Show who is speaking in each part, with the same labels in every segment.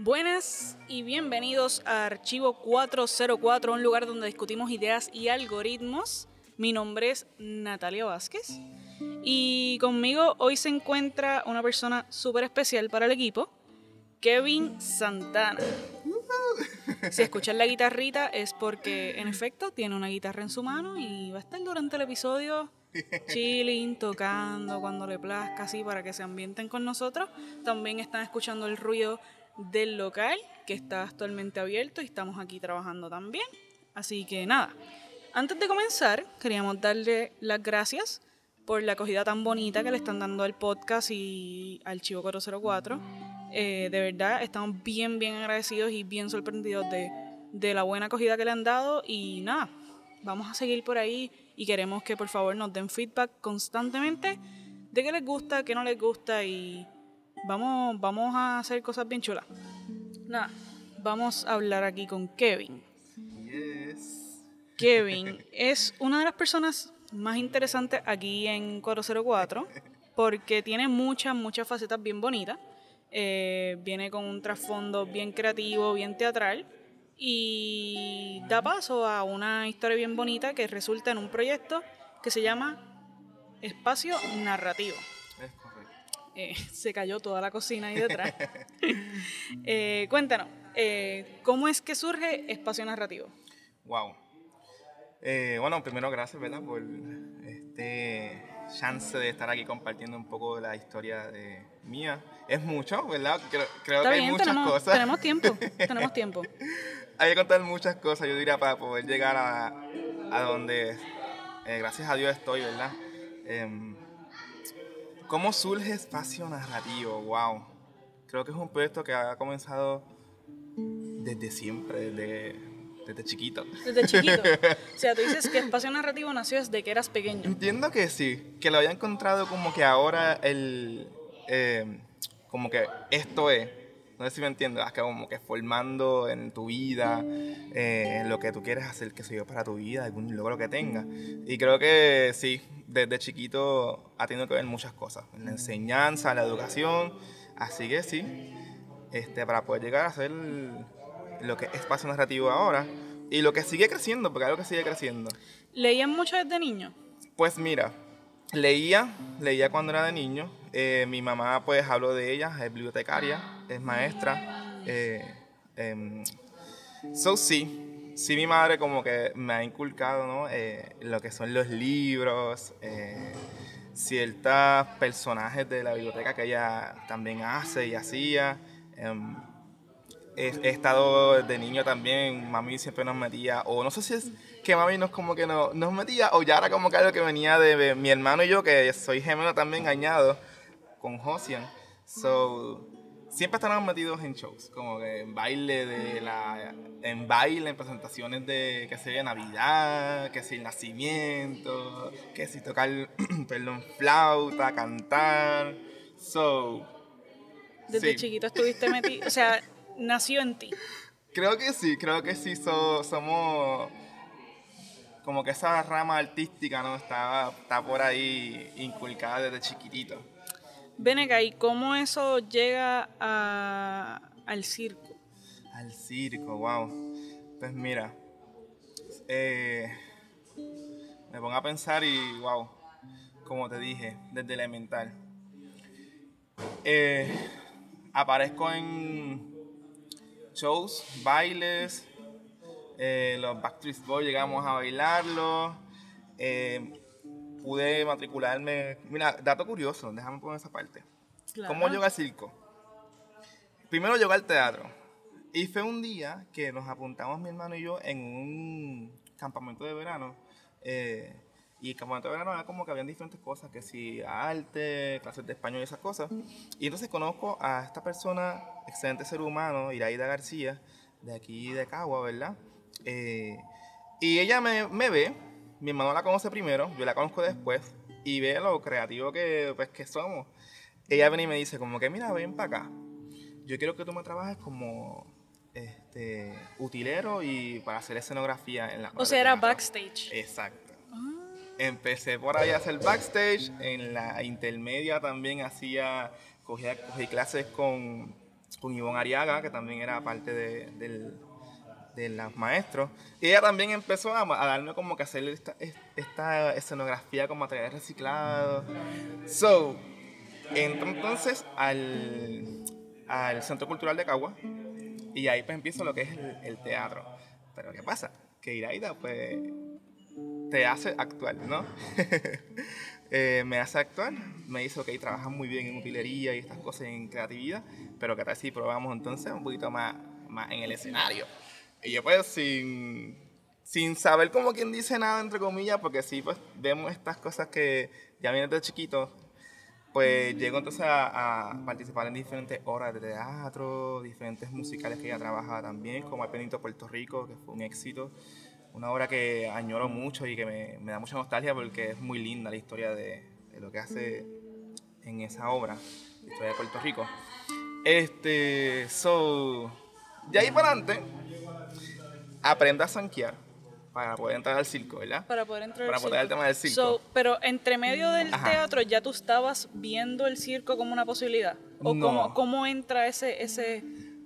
Speaker 1: Buenas y bienvenidos a Archivo 404, un lugar donde discutimos ideas y algoritmos. Mi nombre es Natalia Vázquez y conmigo hoy se encuentra una persona súper especial para el equipo, Kevin Santana. Si escuchan la guitarrita es porque en efecto tiene una guitarra en su mano y va a estar durante el episodio chilling, tocando cuando le plazca, así para que se ambienten con nosotros. También están escuchando el ruido del local que está actualmente abierto y estamos aquí trabajando también. Así que nada, antes de comenzar, queríamos darle las gracias por la acogida tan bonita que le están dando al podcast y al Chivo 404. Eh, de verdad, estamos bien, bien agradecidos y bien sorprendidos de, de la buena acogida que le han dado. Y nada, vamos a seguir por ahí y queremos que por favor nos den feedback constantemente de qué les gusta, qué no les gusta y vamos, vamos a hacer cosas bien chulas. Nada, vamos a hablar aquí con Kevin.
Speaker 2: Yes.
Speaker 1: Kevin es una de las personas más interesantes aquí en 404 porque tiene muchas, muchas facetas bien bonitas. Eh, viene con un trasfondo bien creativo, bien teatral y da paso a una historia bien bonita que resulta en un proyecto que se llama Espacio Narrativo. Eh, se cayó toda la cocina ahí detrás. Eh, cuéntanos, eh, ¿cómo es que surge Espacio Narrativo?
Speaker 2: Wow. Eh, bueno, primero gracias, ¿verdad? Por este chance de estar aquí compartiendo un poco de la historia de mía. Es mucho, ¿verdad? Creo, creo que hay
Speaker 1: bien,
Speaker 2: muchas
Speaker 1: tenemos,
Speaker 2: cosas.
Speaker 1: tenemos tiempo, tenemos tiempo.
Speaker 2: hay que contar muchas cosas, yo diría, para poder llegar a, a donde, eh, gracias a Dios, estoy, ¿verdad? ¿Cómo surge Espacio Narrativo? Wow. Creo que es un proyecto que ha comenzado desde siempre, desde, desde chiquito.
Speaker 1: Desde chiquito. O sea, tú dices que Espacio Narrativo nació desde que eras pequeño.
Speaker 2: Entiendo que sí, que lo había encontrado como que ahora el, eh, como que esto es, no sé si me entiendes, es que como que formando en tu vida, eh, lo que tú quieres hacer, que sé yo, para tu vida, algún logro que tengas. Y creo que sí, desde chiquito ha tenido que ver muchas cosas, la enseñanza, la educación, así que sí, este, para poder llegar a ser lo que es espacio narrativo ahora y lo que sigue creciendo, porque algo que sigue creciendo.
Speaker 1: ¿Leían mucho desde niño?
Speaker 2: Pues mira, leía, leía cuando era de niño. Eh, mi mamá, pues hablo de ella, es bibliotecaria, es maestra. Eh, em, so sí, sí mi madre como que me ha inculcado, ¿no? Eh, lo que son los libros, eh, ciertos personajes de la biblioteca que ella también hace y hacía. Em, he, he estado de niño también, mami siempre nos metía, o no sé si es que mami nos como que no, nos metía, o ya era como que algo que venía de, de mi hermano y yo, que soy gemelo también añado, con Josian. So, siempre estábamos metidos en shows, como que en baile de la, en baile, en presentaciones de, que de Navidad, que si el nacimiento, que si tocar, perdón, flauta, cantar. So,
Speaker 1: Desde
Speaker 2: sí.
Speaker 1: chiquito estuviste metido, o sea, nació en ti.
Speaker 2: Creo que sí, creo que sí so- somos como que esa rama artística, ¿no? Está, está por ahí inculcada desde chiquitito.
Speaker 1: Ven ¿y cómo eso llega al circo?
Speaker 2: Al circo, wow. Pues mira, eh, me pongo a pensar y wow, como te dije, desde elemental. Eh, aparezco en shows, bailes, eh, los Backstreet Boys llegamos a bailarlos. eh, pude matricularme. Mira, dato curioso, déjame poner esa parte.
Speaker 1: Claro.
Speaker 2: ¿Cómo llegué al circo? Primero llegué al teatro. Y fue un día que nos apuntamos mi hermano y yo en un campamento de verano. eh, y el campamento de verano era como que habían diferentes cosas, que si arte, clases de español y esas cosas. Y entonces conozco a esta persona, excelente ser humano, Iraida García, de aquí de Cagua, ¿verdad? Eh, y ella me, me ve, mi hermano la conoce primero, yo la conozco después, y ve lo creativo que, pues, que somos. Ella viene y me dice como que, mira, ven para acá. Yo quiero que tú me trabajes como este, utilero y para hacer escenografía en la
Speaker 1: O sea, era backstage.
Speaker 2: Exacto. Empecé por ahí a hacer backstage, en la intermedia también hacía, cogía, cogí clases con con Ivonne Ariaga, que también era parte de, del, de los maestros. Y ella también empezó a, a darme como que hacer esta, esta escenografía con materiales reciclados. So, entro entonces al, al Centro Cultural de Cagua y ahí pues empiezo lo que es el, el teatro. Pero ¿qué pasa? Que Iraida pues te hace actuar, ¿no? Eh, me hace actuar, me dice, ok, trabajas muy bien en utilería y estas cosas en creatividad, pero ¿qué tal si probamos entonces un poquito más, más en el escenario? Yo pues sin, sin saber como quien dice nada, entre comillas, porque sí, pues vemos estas cosas que ya vienen de chiquito, pues llego entonces a, a, participar en diferentes obras de teatro, diferentes musicales que ella trabajaba también, como El Penito Puerto Rico, que fue un éxito una obra que añoro mucho y que me, me, da mucha nostalgia porque es muy linda la historia de, de, lo que hace en esa obra, la historia de Puerto Rico. Este, so, de ahí para adelante, aprenda a sanquear para poder entrar al circo, ¿verdad?
Speaker 1: Para poder entrar
Speaker 2: para
Speaker 1: al
Speaker 2: poder
Speaker 1: circo.
Speaker 2: el tema del circo.
Speaker 1: So, pero entre medio del
Speaker 2: Ajá.
Speaker 1: teatro ya tú estabas viendo el circo como una posibilidad. ¿O
Speaker 2: No.
Speaker 1: cómo, cómo entra ese, ese,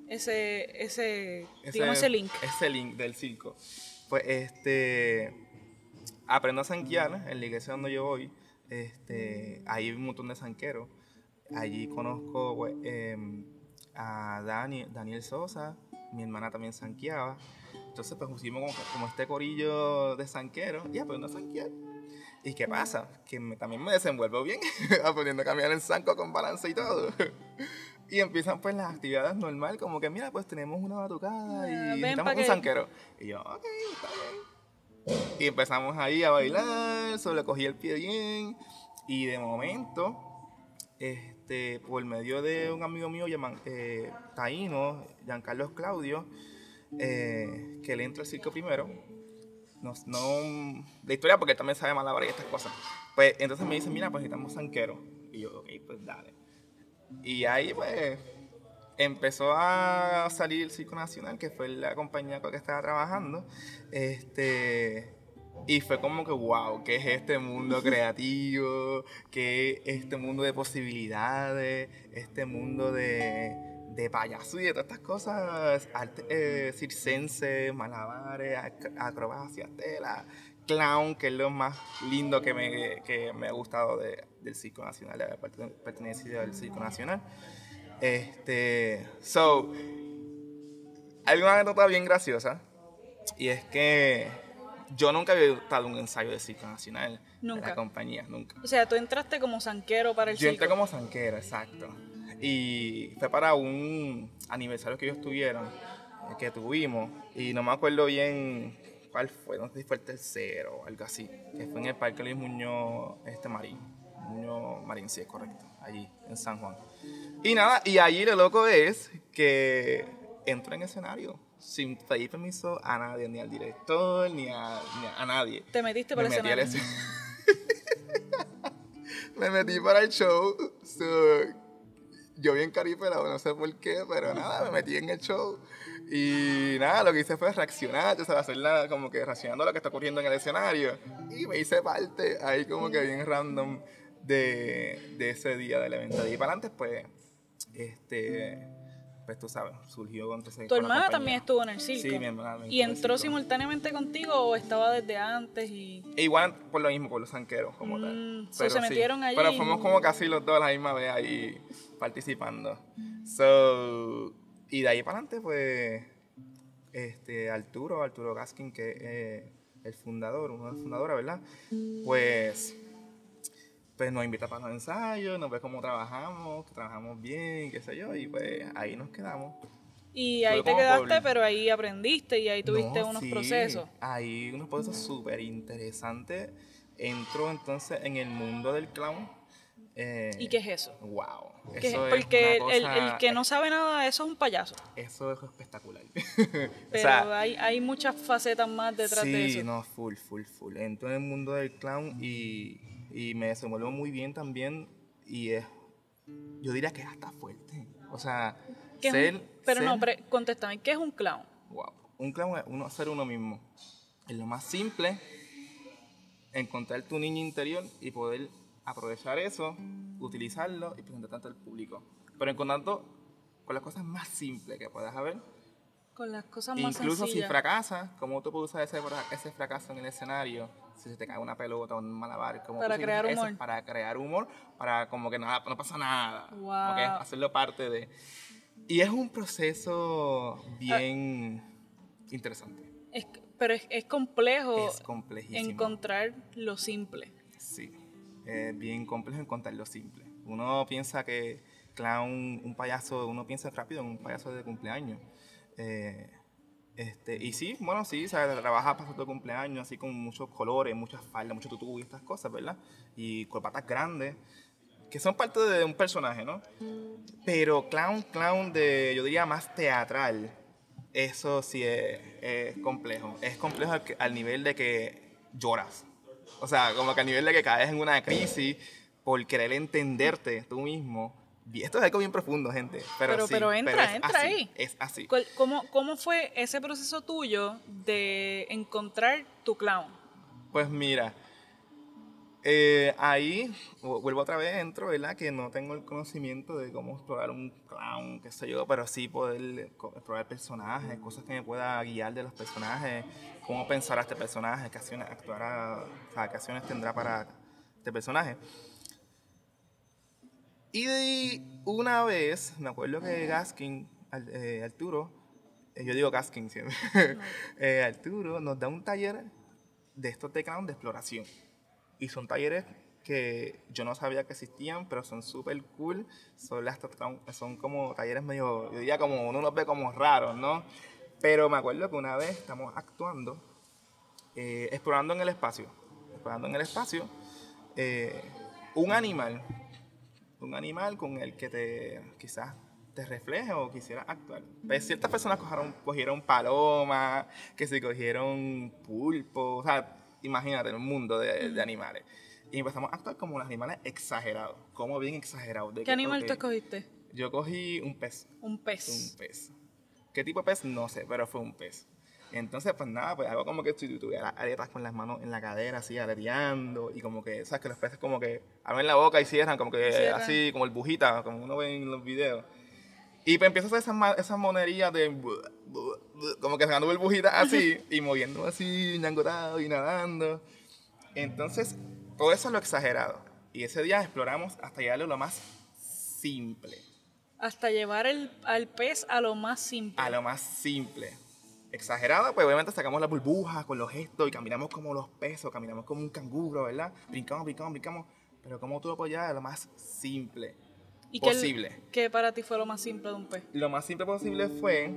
Speaker 1: ese, ese, digamos, ese link?
Speaker 2: Ese link del circo. Pues este. Aprendo a sanquear en la iglesia donde yo voy. Este, ahí hay un montón de sanqueros. Allí conozco pues, em, a Dani, Daniel Sosa. Mi hermana también sanqueaba. Entonces, pues pusimos como, como este corillo de sanqueros y aprendo a sanquear. ¿Y qué pasa? Que me- también me desenvuelvo bien, aprendiendo a caminar en zanco con balance y todo. Y empiezan pues las actividades normal, como que mira, pues tenemos una batucada y
Speaker 1: ven pa'
Speaker 2: un
Speaker 1: que-
Speaker 2: zanquero. Y yo, ok, está bien. Y empezamos ahí a bailar, solo cogí el pie bien. Y de momento, este, por medio de un amigo mío llaman, eh, Taíno, Giancarlos Claudio, eh, que le entra al circo primero. No, no, de historia porque él también sabe malabar y estas cosas. Pues entonces me dice, mira, pues necesitamos zanquero. Y yo, ok, pues dale. Y ahí pues empezó a salir el Circo Nacional, que fue la compañía con la que estaba trabajando. Este, y fue como que, wow, ¿qué es este mundo creativo? ¿Qué es este mundo de posibilidades? Este mundo de, de payaso y de todas estas cosas, arte eh, circense, malabares, ac- acrobacias, tela, clown, que es lo más lindo que me, que me ha gustado de- del Circo Nacional, de haber pertene- pertenecido al Circo Nacional. Este, so, hay una anécdota bien graciosa, y es que yo nunca había estado en un ensayo de Circo Nacional de
Speaker 1: Nunca.
Speaker 2: la compañía, nunca.
Speaker 1: O sea, tú entraste como zanquero para el
Speaker 2: Yo
Speaker 1: circo.
Speaker 2: entré como zanquero, exacto. Y fue para un aniversario que ellos tuvieron, que tuvimos, y no me acuerdo bien cuál fue, no sé si fue el tercero o algo así, que fue en el Parque Luis Muñoz este Marín. Muñoz Marín, sí, es correcto, allí, en San Juan. Y nada, y allí lo loco es que entro en escenario sin pedir permiso a nadie, ni al director, ni a, ni a nadie.
Speaker 1: Te metiste
Speaker 2: Me
Speaker 1: para el
Speaker 2: metí
Speaker 1: escenario.
Speaker 2: me metí para el show. so, yo bien caripelado, no sé por qué, pero nada, me metí en el show. Y nada, lo que hice fue reaccionar, o sea, hacerla como que reaccionando a lo que está ocurriendo en el escenario. Y me hice parte ahí como que bien random de, de ese día del evento. Ahí para adelante, pues, este, pues tú sabes, surgió con ese-
Speaker 1: Tu hermana también estuvo en el circo.
Speaker 2: Sí, mi hermana también
Speaker 1: ¿Y entró simultáneamente contigo o estaba desde antes? y
Speaker 2: E igual por lo mismo, por los zanqueros como
Speaker 1: Mm,
Speaker 2: tal.
Speaker 1: so se metieron allí.
Speaker 2: Pero fuimos como casi los dos a la misma vez ahí participando. So, y de ahí para adelante, pues, este, Arturo, Arturo Gaskin, que es eh, el fundador, uno de los fundadores, ¿verdad? Pues, pues nos invita para los ensayos, nos ve cómo trabajamos, que trabajamos bien, qué sé yo, y pues ahí nos quedamos.
Speaker 1: Y ahí
Speaker 2: Fue
Speaker 1: te quedaste,
Speaker 2: por-
Speaker 1: pero ahí aprendiste y ahí tuviste
Speaker 2: No,
Speaker 1: unos
Speaker 2: sí,
Speaker 1: procesos.
Speaker 2: Hay unos procesos súper interesantes. Entro entonces en el mundo del clown. eh,
Speaker 1: ¿Y qué es eso?
Speaker 2: Wow.
Speaker 1: ¿Qué-
Speaker 2: Eso es
Speaker 1: porque el, que no sabe nada, eso es un payaso.
Speaker 2: Eso es espectacular.
Speaker 1: Pero
Speaker 2: o sea,
Speaker 1: hay, hay muchas facetas más detrás de
Speaker 2: sí,
Speaker 1: eso.
Speaker 2: no, full, full, full. Entro en el mundo del clown y, y me desenvuelvo muy bien también. Y es, yo diría que es hasta fuerte. O sea,
Speaker 1: ¿Qué es
Speaker 2: ser,
Speaker 1: un- pero
Speaker 2: ser-
Speaker 1: no, pre- contéstame, ¿qué es un clown?
Speaker 2: Wow. Un clown es uno, ser uno mismo. Es lo más simple, encontrar tu niño interior y poder aprovechar eso, utilizarlo y presentarte ante el público. Pero encontrando con las cosas más simples que puedas haber.
Speaker 1: Con las cosas más
Speaker 2: Incluso si
Speaker 1: sencillas.
Speaker 2: fracasas, ¿cómo tú puedes usar ese, ese fracaso en el escenario? Si se te cae una pelota o un malabar, ¿cómo
Speaker 1: Para crear
Speaker 2: utilizas eso
Speaker 1: humor.
Speaker 2: Para crear humor, para como que nada, no pasa nada.
Speaker 1: Wow.
Speaker 2: ¿ok? Hacerlo parte de... Y es un proceso bien interesante.
Speaker 1: Es- pero es, es complejo
Speaker 2: Es
Speaker 1: encontrar lo simple.
Speaker 2: Sí, es bien complejo encontrar lo simple. Uno piensa que clown, un payaso, uno piensa rápido en un payaso de cumpleaños. Eh, este, y sí, bueno, sí, o sea, trabaja para tu cumpleaños, así con muchos colores, muchas faldas, mucho tutú y estas cosas, ¿verdad? Y corbatas grandes, que son parte de un personaje, ¿no? Pero clown, clown de, yo diría, más teatral, eso sí es, complejo. Es complejo al, al nivel de que lloras. O sea, como que al nivel de que caes en una crisis por querer entenderte tú mismo. Y Esto es algo bien profundo, gente. Pero,
Speaker 1: Pero-
Speaker 2: sí,
Speaker 1: pero entra,
Speaker 2: es
Speaker 1: entra
Speaker 2: así,
Speaker 1: ahí.
Speaker 2: Es así.
Speaker 1: ¿Cuál- ¿Cómo, ¿Cómo fue ese proceso tuyo de encontrar tu clown?
Speaker 2: Pues mira, eh, ahí vu- vuelvo otra vez, entro, ¿verdad? Que no tengo el conocimiento de cómo explorar un clown, qué sé yo, pero sí poder explorar personajes, cosas que me pueda guiar de los personajes, cómo pensar a este personaje, qué acciones actuará, o sea, qué acciones tendrá para este personaje. Y de una vez, me acuerdo que Gaskin, eh, Arturo, eh, yo digo Gaskin siempre, eh, Arturo nos da un taller de estos clown de exploración. Y son talleres que yo no sabía que existían, pero son súper cool. Son, las, son como talleres medio, yo diría como uno los ve como raros, ¿no? Pero me acuerdo que una vez estamos actuando, eh, explorando en el espacio. Explorando en el espacio, eh, un animal, un animal con el que te quizás te refleje o quisiera actuar. Pues ciertas personas cogieron, cogieron palomas, que se cogieron pulpo, o sea, imagínate, un mundo de, de animales. Y empezamos a actuar como los animales exagerados, como bien exagerados. de
Speaker 1: ¿Qué
Speaker 2: que,
Speaker 1: animal tú escogiste?
Speaker 2: Yo cogí un pez,
Speaker 1: Un pez.
Speaker 2: un pez. ¿Qué tipo de pez? No sé, pero fue un pez. Entonces, pues nada, pues algo como que si tuviera aletas con las manos en la cadera, así, aleteando, y como que, ¿sabes? Que los peces como que abren la boca y cierran, como que
Speaker 1: Cierran.
Speaker 2: así, como el bujita, como uno ve en los videos. Y pues empiezo a hacer esas, esas monerías de, como que sacando burbujita así, y moviendo así, ñangotado y nadando. Entonces, todo eso es lo exagerado. Y ese día exploramos hasta llegarle a lo más simple.
Speaker 1: Hasta llevar el, al pez a lo más simple.
Speaker 2: a lo más simple. Exagerado, pues obviamente sacamos las burbujas con los gestos y caminamos como los pesos, caminamos como un canguro, ¿verdad? Brincamos, brincamos, brincamos. Pero ¿cómo tú lo puedes llevar a lo más simple
Speaker 1: ¿Y
Speaker 2: posible?
Speaker 1: ¿Qué para ti fue lo más simple de un pez?
Speaker 2: Lo más simple posible fue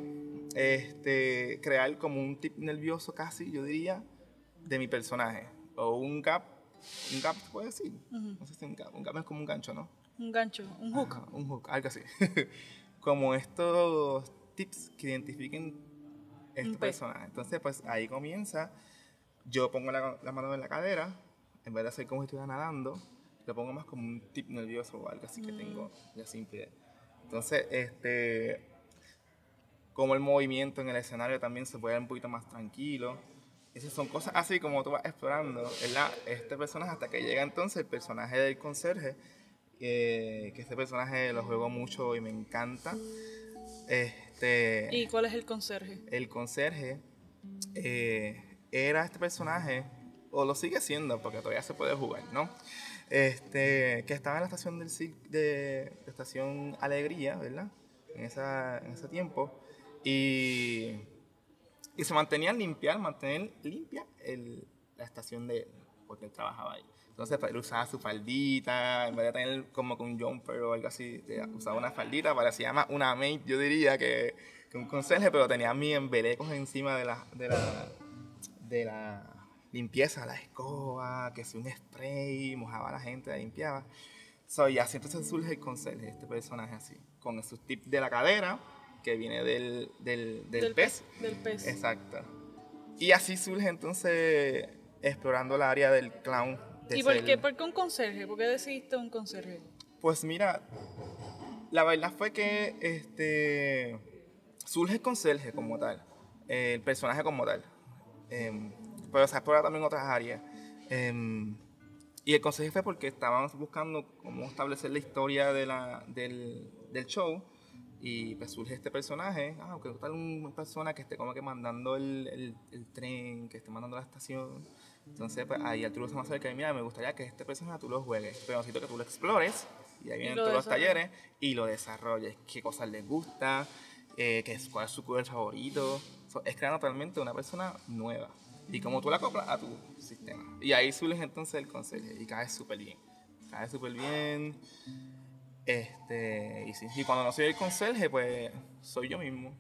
Speaker 2: este, crear como un tip nervioso casi, yo diría, de mi personaje. O un gap, un gap se puede decir. No sé si un gap, un gap es como un gancho, ¿no?
Speaker 1: Un gancho, un hook.
Speaker 2: Ajá, un hook, algo así. como estos tips que identifiquen este personaje. Entonces, pues ahí comienza. Yo pongo la, la mano en la cadera, en vez de hacer como si estuviera nadando, lo pongo más como un tip nervioso o algo así que tengo ya simple. Entonces, este, como el movimiento en el escenario también se puede ver un poquito más tranquilo. Esas son cosas así como tú vas explorando, ¿verdad? Este personaje hasta que llega entonces el personaje del conserje, eh, que este personaje lo juego mucho y me encanta. Este,
Speaker 1: ¿Y cuál es el conserje?
Speaker 2: el conserje eh, era este personaje, o lo sigue siendo, porque todavía se puede jugar, ¿no? Este, que estaba en la estación del de, de estación Alegría, ¿verdad? En, esa, en ese tiempo. Y, y se mantenían limpiar, mantener limpia el- la estación de porque él trabajaba ahí. Entonces él usaba su faldita, en vez de tener como que un jumper o algo así, de- usaba una faldita, parecía más una maid, yo diría, que, que un conserje, pero tenía mi embelecos encima de la, de la, de la limpieza, la escoba, que si un spray, mojaba a la gente, la limpiaba. So, y así entonces surge el conserje, este personaje así, con sus tips de la cadera, que viene del, del, del pez.
Speaker 1: Del pez.
Speaker 2: Exacto. Y así surge entonces explorando el área del clown.
Speaker 1: ¿Y por qué, por qué un conserje? ¿Por qué decidiste un conserje?
Speaker 2: Pues mira, la verdad fue que este surge el conserje como tal, eh, el personaje como tal. Em, pero se explora también otras áreas. Em, y el conserje fue porque estábamos buscando cómo establecer la historia de la, del, del show Y pues surge este personaje, ah, que tal una persona que esté como que mandando el, el, el tren, que esté mandando la estación. Entonces, pues ahí Arturo se me acerca y mira, me gustaría que este personaje tú lo juegues, pero necesito que tú lo explores. Y ahí vienen
Speaker 1: lo
Speaker 2: todos los talleres y lo desarrolles. ¿Qué cosas les gusta? Eh, qué es, ¿Cuál es su color favorito? So, es crear totalmente una persona nueva. Y como tú la acoplas a tu sistema. Y ahí surge entonces el consejo y cae súper bien. Cae súper bien. Este, y, sí, y cuando no soy el conserje, pues soy yo mismo.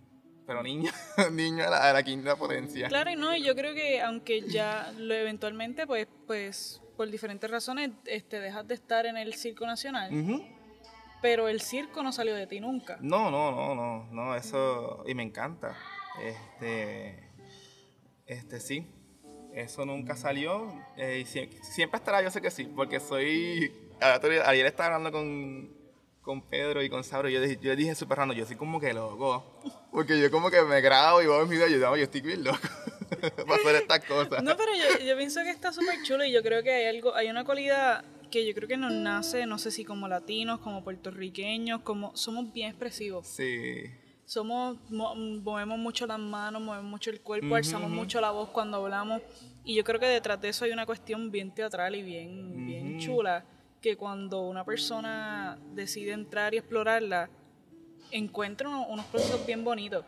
Speaker 2: Pero niño, niño a la, a la quinta potencia.
Speaker 1: Claro, y no, y yo creo que aunque ya lo eventualmente, pues, pues, por diferentes razones, este, dejas de estar en el Circo Nacional, pero el circo no salió de ti nunca.
Speaker 2: No, no, no, no, no, eso, y me encanta. Este, este sí, eso nunca salió. eh, y sie- siempre estará, yo sé que sí, porque soy, ayer estaba hablando con, con Pedro y con Sabro, yo, dije- yo dije súper raro, yo soy como que loco, porque yo como que me grabo y veo mis videos y yo, "No, yo estoy bien loco para hacer estas cosas.
Speaker 1: No, pero yo, yo pienso que está súper chulo y yo creo que hay algo, hay una cualidad que yo creo que nos nace, no sé si como latinos, como puertorriqueños, como somos bien expresivos.
Speaker 2: Sí,
Speaker 1: Somos, mo- movemos mucho las manos, movemos mucho el cuerpo, alzamos mucho la voz cuando hablamos. Y yo creo que detrás de eso hay una cuestión bien teatral y bien, bien chula, que cuando una persona decide entrar y explorarla, encuentra uno- unos procesos bien bonitos.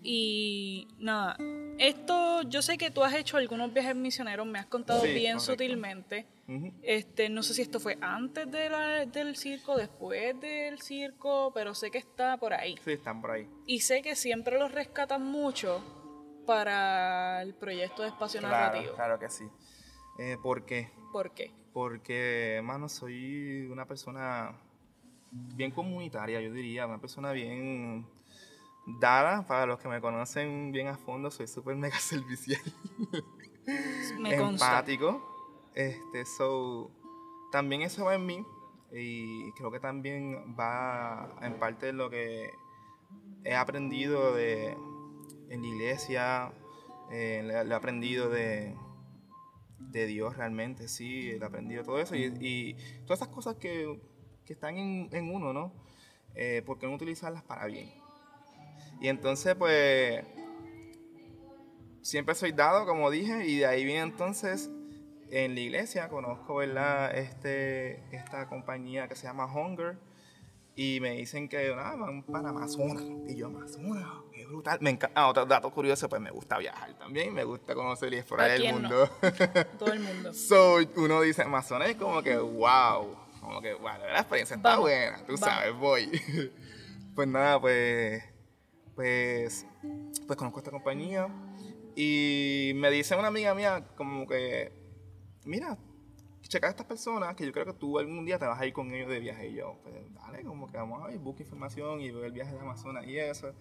Speaker 1: Y nada, esto yo sé que tú has hecho algunos viajes misioneros, me has contado
Speaker 2: Sí,
Speaker 1: bien
Speaker 2: correcto.
Speaker 1: sutilmente. Este, no sé si esto fue antes de la- del circo, después del circo, pero sé que está por ahí.
Speaker 2: sí, están por ahí.
Speaker 1: Y sé que siempre los rescatan mucho para el proyecto de espacio
Speaker 2: Claro,
Speaker 1: narrativo.
Speaker 2: claro que sí. Eh, ¿Por qué?
Speaker 1: ¿Por qué?
Speaker 2: Porque, hermano, soy una persona bien comunitaria, yo diría, una persona bien dada, para los que me conocen bien a fondo, soy súper mega servicial,
Speaker 1: Me
Speaker 2: empático, este, so, también eso va en mí, y creo que también va en parte de lo que he aprendido de, en la iglesia, eh, lo he aprendido de, de Dios realmente, sí, he aprendido todo eso y, y todas esas cosas que, que están en, en uno, ¿no? Eh, ¿Por qué no utilizarlas para bien? Y entonces, pues, siempre soy dado, como dije, y de ahí viene entonces, en la iglesia conozco, ¿verdad? Este, esta compañía que se llama Hunger, y me dicen que nada, van para Amazonas. Y yo, Amazonas, qué brutal. Me encanta. Ah, otro dato curioso, pues me gusta viajar también. Me gusta conocer y explorar
Speaker 1: ¿A
Speaker 2: el
Speaker 1: no?
Speaker 2: mundo.
Speaker 1: Todo el mundo.
Speaker 2: so, uno dice Amazonas y como que, wow. Como que, wow, la experiencia está
Speaker 1: Vamos,
Speaker 2: buena. Tú
Speaker 1: vamos.
Speaker 2: sabes, voy. pues nada, pues, pues, pues conozco esta compañía. Y me dice una amiga mía como que, mira, checa a estas personas que yo creo que tú algún día te vas a ir con ellos de viaje. Y yo, pues dale, como que vamos a ir, busca información y ver el viaje de Amazonas y eso.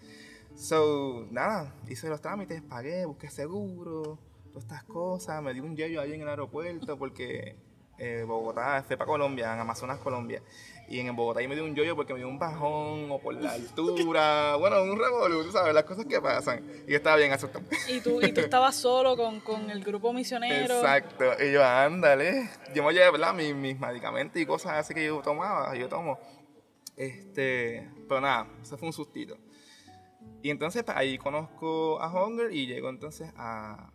Speaker 2: So, nada, hice los trámites, pagué, busqué seguro, todas estas cosas. Me di un yello ahí en el aeropuerto porque eh, Bogotá, fue para Colombia, en Amazonas, Colombia. Y en Bogotá ahí me dio un yoyo porque me dio un bajón o por la altura. bueno, un revolú, tú sabes, las cosas que pasan. Y yo estaba bien asustado.
Speaker 1: Y tú, y tú estabas solo con, con el grupo misionero.
Speaker 2: Exacto. Y yo, ándale. Yo me llevé, ¿verdad? Mis, mis medicamentos y cosas así que yo tomaba, yo tomo. Este, pero nada, eso fue un sustito. Y entonces pues, ahí conozco a Hunger y llego entonces a,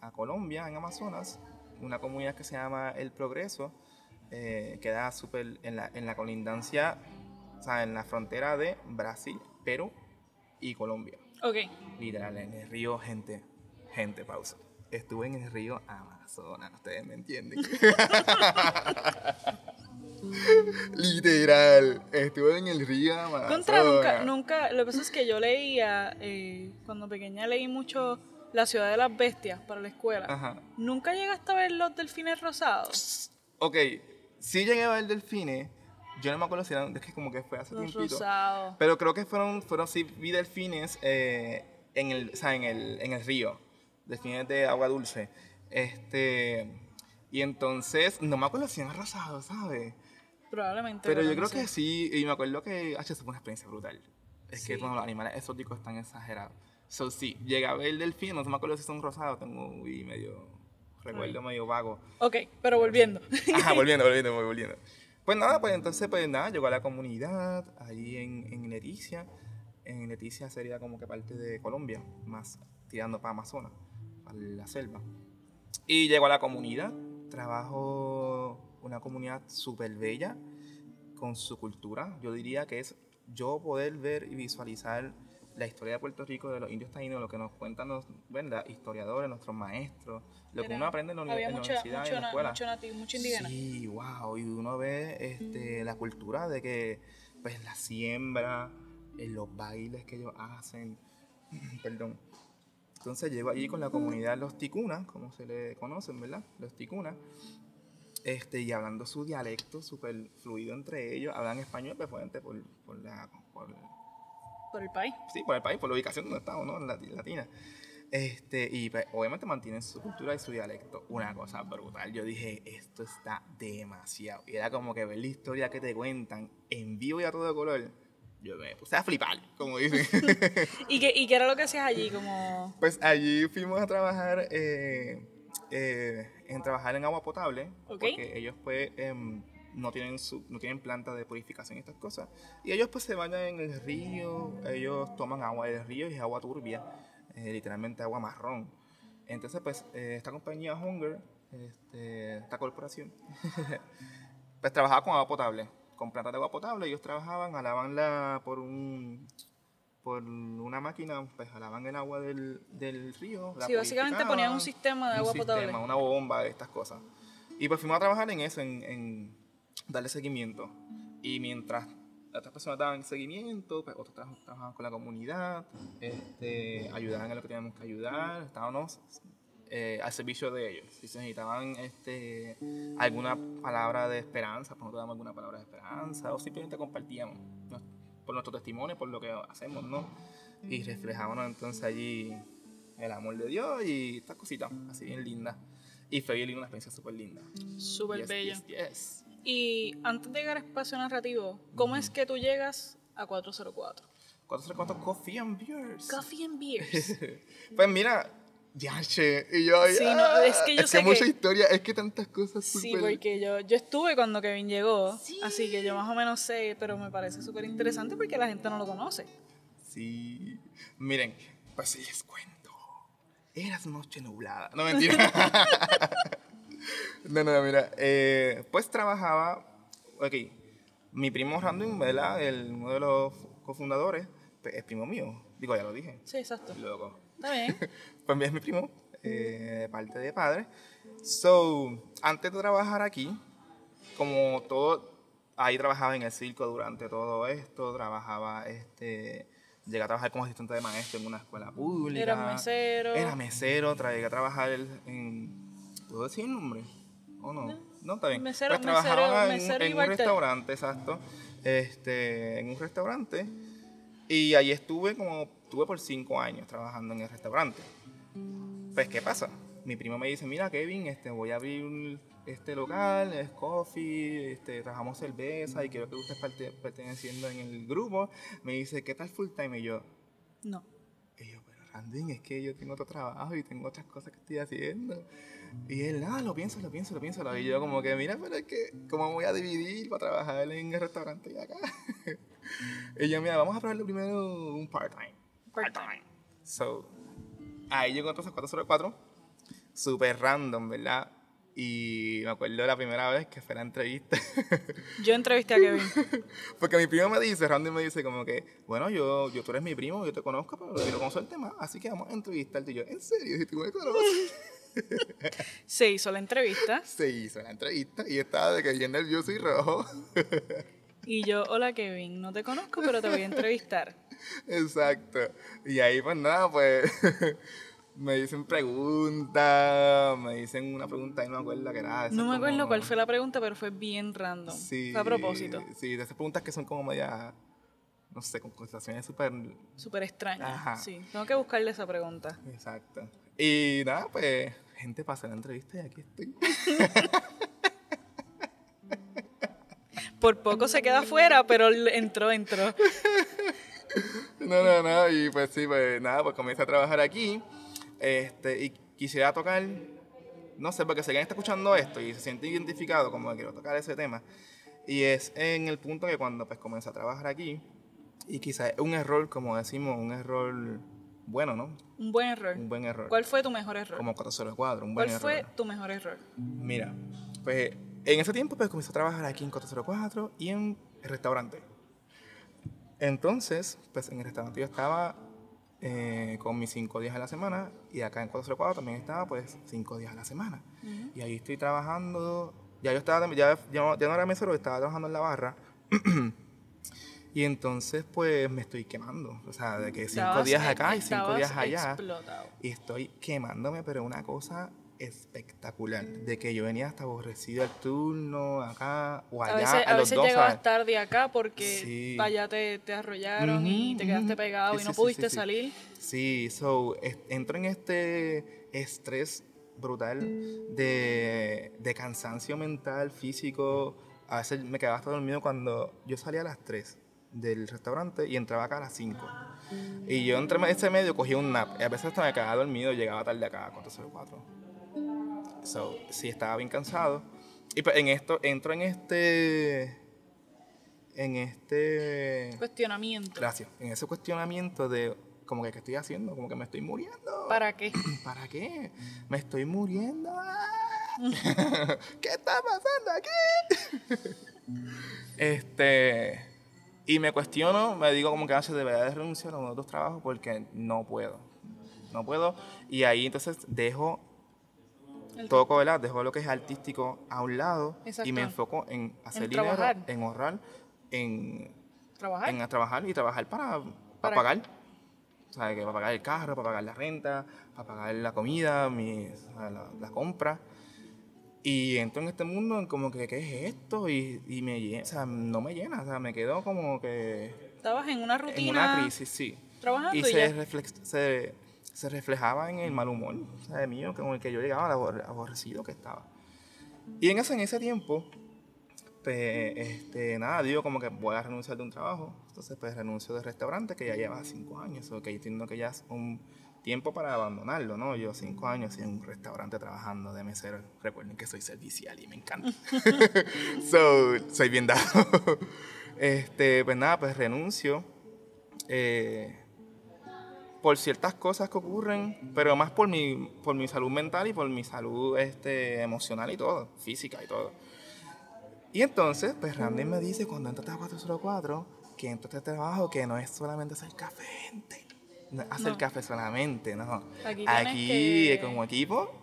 Speaker 2: a Colombia, en Amazonas, una comunidad que se llama El Progreso, eh, queda súper en la, en la colindancia, o sea, en la frontera de Brasil, Perú y Colombia.
Speaker 1: Ok.
Speaker 2: Literal, en el río, gente, gente, pausa. Estuve en el río Amazonas, ustedes me entienden. Literal, estuve en el río Amazonas.
Speaker 1: Contra nunca, nunca, lo que pasa es que yo leía, eh, cuando pequeña leí mucho La ciudad de las bestias para la escuela.
Speaker 2: Ajá.
Speaker 1: ¿Nunca llegaste a ver los delfines rosados?
Speaker 2: Ok, sí llegué a ver delfines. Yo no me acuerdo si eran, es que como que fue hace
Speaker 1: Los
Speaker 2: tiempito.
Speaker 1: rosados.
Speaker 2: Pero creo que fueron, fueron sí, vi delfines eh, en, el, o sea, en, el, en el río. Delfines de agua dulce. Este, y entonces, no me acuerdo si eran rosados, ¿sabes?
Speaker 1: Probablemente.
Speaker 2: Pero yo
Speaker 1: no
Speaker 2: creo
Speaker 1: sé.
Speaker 2: que sí, y me acuerdo que, H, fue una experiencia brutal. Es que
Speaker 1: Sí.
Speaker 2: cuando los animales exóticos están exagerados. So, sí, llegué a ver delfines, no me acuerdo si son rosados, tengo uy, medio, recuerdo medio vago.
Speaker 1: Ok, pero volviendo.
Speaker 2: Ajá, volviendo, volviendo, volviendo. Pues nada, pues entonces, pues nada, llegó a la comunidad, ahí en, en Leticia. En Leticia sería como que parte de Colombia, más tirando para Amazonas, para la selva. Y llegó a la comunidad, trabajo una comunidad súper bella, con su cultura. Yo diría que es yo poder ver y visualizar la historia de Puerto Rico, de los indios taínos, lo que nos cuentan los ¿verdad? historiadores, nuestros maestros, lo que uno aprende en la,
Speaker 1: Había
Speaker 2: en la
Speaker 1: mucha,
Speaker 2: universidad y
Speaker 1: mucho,
Speaker 2: en la escuela.
Speaker 1: mucho nativo, mucho indígena.
Speaker 2: Sí, wow. Y uno ve este, la cultura de que, pues, la siembra, eh, los bailes que ellos hacen. Perdón. Entonces llego allí con la comunidad Los Ticunas, como se le conocen, ¿verdad? Los Ticunas. Este, y hablando su dialecto súper fluido entre ellos. Hablan español, pues, por, por la. Por,
Speaker 1: Por el país.
Speaker 2: sí, por el país, por la ubicación donde estamos, ¿no? En Lati- Latina. Este, y pues, obviamente mantienen su cultura y su dialecto. Una cosa brutal. Yo dije, esto está demasiado. Y era como que ver la historia que te cuentan en vivo y a todo color. Yo me puse a flipar, como dicen.
Speaker 1: ¿Y qué, ¿Y qué era lo que hacías allí? Como...
Speaker 2: pues allí fuimos a trabajar, eh, eh, en trabajar en agua potable. Porque ellos pues em, no tienen su, no tienen planta de purificación y estas cosas. Y ellos pues se bañan en el río, ellos toman agua del río y es agua turbia, eh, literalmente agua marrón. Entonces pues eh, esta compañía Hunger, este, esta corporación, pues trabajaba con agua potable, con plantas de agua potable. Ellos trabajaban, jalabanla por un por una máquina, pues jalaban el agua del, del río. la
Speaker 1: Sí, básicamente ponían un sistema de
Speaker 2: un
Speaker 1: agua potable.
Speaker 2: sistema, una bomba, estas cosas. Y pues fuimos a trabajar en eso, en, en darle seguimiento. Y mientras otras personas daban seguimiento, pues otros tra- trabajaban con la comunidad, este, ayudaban en lo que teníamos que ayudar, estábamos eh, al servicio de ellos. Si se necesitaban este, alguna palabra de esperanza, pues nosotros damos alguna palabra de esperanza, o simplemente compartíamos ¿no? por nuestro testimonio, por lo que hacemos, ¿no? Y reflejábamos entonces allí el amor de Dios y estas cositas, así bien lindas. Y fue bien linda, una experiencia súper linda.
Speaker 1: Súper
Speaker 2: Yes,
Speaker 1: bello.
Speaker 2: yes, yes.
Speaker 1: Y antes de llegar a espacio narrativo, ¿cómo es que tú llegas a 404?
Speaker 2: ¿Cuántos cuántos coffee and beers?
Speaker 1: Coffee and Beers.
Speaker 2: Pues mira, Yache, y yo ahí,
Speaker 1: Sí, no,
Speaker 2: ah,
Speaker 1: es que yo sé
Speaker 2: mucha
Speaker 1: que-
Speaker 2: historia, es que tantas cosas
Speaker 1: Sí,
Speaker 2: súper...
Speaker 1: porque yo, yo estuve cuando Kevin llegó, así que yo más o menos sé, pero me parece súper interesante porque la gente no lo conoce.
Speaker 2: Sí. Miren, pues sí les cuento. Eras noche nublada. No, mentira. no, no, mira. eh, pues trabajaba. Ok. Mi primo Random, ¿verdad? El, uno de los cofundadores, es primo mío. Digo, ya lo dije.
Speaker 1: Sí, exacto.
Speaker 2: Loco.
Speaker 1: Está bien.
Speaker 2: Pues es mi primo, eh, de parte de padre. So, antes de trabajar aquí, como todo, ahí trabajaba en el circo durante todo esto, trabajaba, este, llegué a trabajar como asistente de maestro en una escuela pública.
Speaker 1: Era mesero.
Speaker 2: Era mesero, llegué a trabajar en, ¿puedo decir el nombre? ¿O no? No, está bien.
Speaker 1: Mesero-
Speaker 2: pues trabajaba
Speaker 1: mesero-
Speaker 2: en,
Speaker 1: mesero
Speaker 2: en un restaurante, exacto, este, en un restaurante. Y ahí estuve como, estuve por cinco años trabajando en el restaurante. Pues, ¿qué pasa? Mi primo me dice, mira, Kevin, este, voy a abrir un- este local, es coffee, este, trabajamos cerveza y quiero que estés parte- perteneciendo en el grupo. Me dice, ¿qué tal full time? Y yo,
Speaker 1: No.
Speaker 2: y yo, pero Randin, es que yo tengo otro trabajo y tengo otras cosas que estoy haciendo. Y él, ah, lo pienso, lo pienso, lo pienso. Y yo como que, mira, pero es que, ¿cómo voy a dividir para trabajar en el restaurante y acá? y yo, mira, vamos a probarle primero un part-time.
Speaker 1: Part-time.
Speaker 2: So, ahí llegó entonces 404, súper random, ¿verdad? Y me acuerdo la primera vez que fue la entrevista.
Speaker 1: Yo entrevisté a Kevin.
Speaker 2: Porque mi primo me dice, Randy me dice como que, bueno, yo, yo tú eres mi primo, yo te conozco, pero quiero conocerte más, así que vamos a entrevistarte. Y yo, ¿en serio? Si tú me conoces.
Speaker 1: Se hizo la entrevista
Speaker 2: Se hizo la entrevista y estaba de que bien nervioso y rojo.
Speaker 1: y yo, hola Kevin, no te conozco, pero te voy a entrevistar.
Speaker 2: Exacto. Y ahí pues nada, pues me dicen preguntas, me dicen una pregunta y no me acuerdo que era. esa
Speaker 1: No me acuerdo
Speaker 2: como-
Speaker 1: cuál fue la pregunta, pero fue bien random.
Speaker 2: Sí,
Speaker 1: Fue a propósito.
Speaker 2: Sí, de esas preguntas que son como media, no sé, con conversaciones súper...
Speaker 1: Súper extraña.
Speaker 2: Ajá.
Speaker 1: Sí, tengo que buscarle esa pregunta.
Speaker 2: Exacto. Y nada, pues, gente, pasé la entrevista y aquí estoy.
Speaker 1: Por poco se queda afuera, pero entró, entró.
Speaker 2: No, no, no, y pues sí, pues nada, pues comencé a trabajar aquí. Este, y quisiera tocar, no sé, porque si alguien está escuchando esto y se siente identificado como que quiero tocar ese tema, Y es en el punto que cuando pues comencé a trabajar aquí, y quizás un error, como decimos, un error bueno, ¿no?
Speaker 1: Un buen error.
Speaker 2: Un buen error.
Speaker 1: ¿Cuál fue tu mejor error?
Speaker 2: Como 404, un buen
Speaker 1: ¿Cuál
Speaker 2: error.
Speaker 1: fue tu mejor error?
Speaker 2: Mira, pues en ese tiempo pues comencé a trabajar aquí en 404 y en el restaurante. Entonces, pues en el restaurante yo estaba eh, con mis cinco días a la semana y acá en 404 también estaba pues cinco días a la semana. Y ahí estoy trabajando, ya yo estaba, ya, ya, ya no era mesero, estaba trabajando en la barra. y entonces pues me estoy quemando, o sea, de que cinco
Speaker 1: Estabas-
Speaker 2: días acá y cinco días allá.
Speaker 1: explotado.
Speaker 2: Y estoy quemándome, pero una cosa espectacular. De que yo venía hasta aborrecido el turno, acá o allá.
Speaker 1: A veces, a
Speaker 2: los
Speaker 1: veces
Speaker 2: dos,
Speaker 1: llegabas tarde acá porque
Speaker 2: Sí.
Speaker 1: allá te, te arrollaron y
Speaker 2: Ujú,
Speaker 1: te quedaste pegado
Speaker 2: Sí,
Speaker 1: y no
Speaker 2: sí,
Speaker 1: pudiste salir.
Speaker 2: Sí, so, es- entro en este estrés brutal de, de cansancio mental, físico. A veces me quedaba hasta dormido cuando yo salía a las 3 del restaurante y entraba acá a las 5. Y yo entre ese medio cogía un nap. Y a veces hasta me quedaba dormido y llegaba tarde acá a 404. So, sí, estaba bien cansado. Y pues en esto, entro en este. En este.
Speaker 1: Cuestionamiento.
Speaker 2: Gracias. En ese cuestionamiento de como que qué estoy haciendo, como que me estoy muriendo.
Speaker 1: ¿Para qué?
Speaker 2: ¿Para qué? Me estoy muriendo. ¿Qué está pasando aquí? este y me cuestiono, me digo como que hace debería de renunciar a uno de otros trabajos porque no puedo. No puedo y ahí entonces dejo
Speaker 1: El-
Speaker 2: toco, ¿verdad? Dejo lo que es artístico a un lado
Speaker 1: Exacto.
Speaker 2: y me enfoco en hacer
Speaker 1: En
Speaker 2: dinero,
Speaker 1: trabajar.
Speaker 2: en ahorrar, en
Speaker 1: ¿Trabajar?
Speaker 2: en trabajar y trabajar para, para,
Speaker 1: ¿Para
Speaker 2: pagar. O sea, que para pagar el carro, para pagar la renta, para pagar la comida, mi, o sea, la, la compra. Y entro en este mundo en como que, ¿qué es esto? Y, y me llena, o sea, no me llena, o sea, me quedo como que
Speaker 1: Estabas en una
Speaker 2: en
Speaker 1: rutina.
Speaker 2: una crisis, sí.
Speaker 1: trabajando
Speaker 2: Y
Speaker 1: y
Speaker 2: se, reflex- se, se reflejaba en el mal humor, o sea, de mío, con el que yo llegaba, aborre- aborrecido que estaba. Y en ese, en ese tiempo, pues, este, nada, digo como que voy a renunciar de un trabajo. Entonces, pues, renuncio del restaurante que ya lleva cinco años, o que yo entiendo que ya es un tiempo para abandonarlo, ¿no? Yo cinco años en un restaurante trabajando de mesero. Recuerden que soy servicial y me encanta. so, soy bien dado. este, pues nada, pues renuncio. eh, por ciertas cosas que ocurren, pero más por mi, por mi salud mental y por mi salud este, emocional y todo, física y todo. Y entonces, pues Randy me dice cuando entraste a 404 que entro a este trabajo que no es solamente hacer café, gente. No hacer
Speaker 1: No.
Speaker 2: café solamente, no.
Speaker 1: Aquí
Speaker 2: Aquí,
Speaker 1: que-
Speaker 2: como equipo,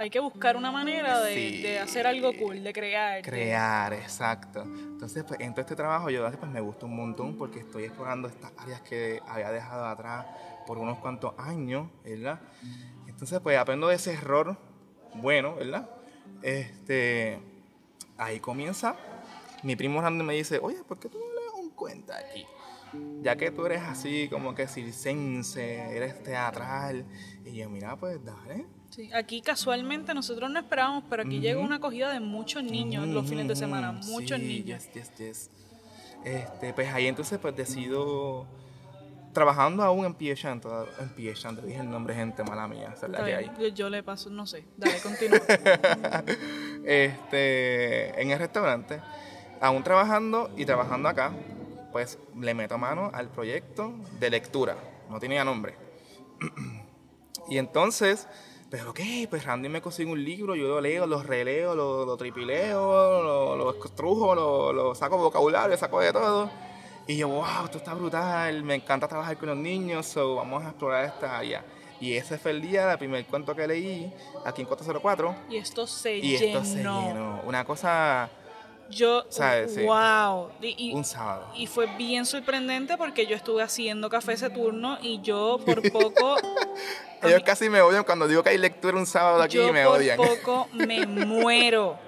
Speaker 1: Hay que buscar una manera de,
Speaker 2: Sí.
Speaker 1: de hacer algo cool, de crear.
Speaker 2: crear, exacto. Entonces, pues a este trabajo, yo pues me gusta un montón porque estoy explorando estas áreas que había dejado atrás por unos cuantos años, ¿verdad? Entonces, pues aprendo de ese error bueno, ¿verdad? Este, ahí comienza. Mi primo Randy me dice, oye, ¿por qué tú no lees un cuento aquí? Ya que tú eres así como que circense, eres teatral. Y yo, mira, pues dale.
Speaker 1: Sí, Aquí casualmente nosotros no esperábamos, pero aquí llega
Speaker 2: Ujú.
Speaker 1: una acogida de muchos niños los fines de semana, muchos
Speaker 2: sí,
Speaker 1: niños.
Speaker 2: yes, yes, yes. Este, pues ahí entonces pues decido trabajando aún en Piechan, en Piechan, te dije el nombre gente mala mía, hay.
Speaker 1: Yo, yo le paso, no sé, dale, continúa.
Speaker 2: Este, en el restaurante, aún trabajando y trabajando acá, pues le meto mano al proyecto de lectura, no tenía nombre. y entonces, pues ok, pues Randy me consigue un libro, yo lo leo, lo releo, lo, lo tripileo, lo, lo estrujo, lo, lo saco vocabulario, saco de todo. Y yo, wow, esto está brutal, me encanta trabajar con los niños, so vamos a explorar esta área. Y ese fue el día, el primer cuento que leí, aquí en 404.
Speaker 1: Y esto se
Speaker 2: Y
Speaker 1: llenó.
Speaker 2: esto se llenó. Una cosa,
Speaker 1: Yo,
Speaker 2: ¿Sabes? Sí.
Speaker 1: wow. Y, y-
Speaker 2: un sábado.
Speaker 1: y fue bien sorprendente porque yo estuve haciendo café ese turno y yo por poco,
Speaker 2: Ellos casi me odian cuando digo que hay lectura un sábado aquí
Speaker 1: yo
Speaker 2: me
Speaker 1: por
Speaker 2: odian.
Speaker 1: poco me muero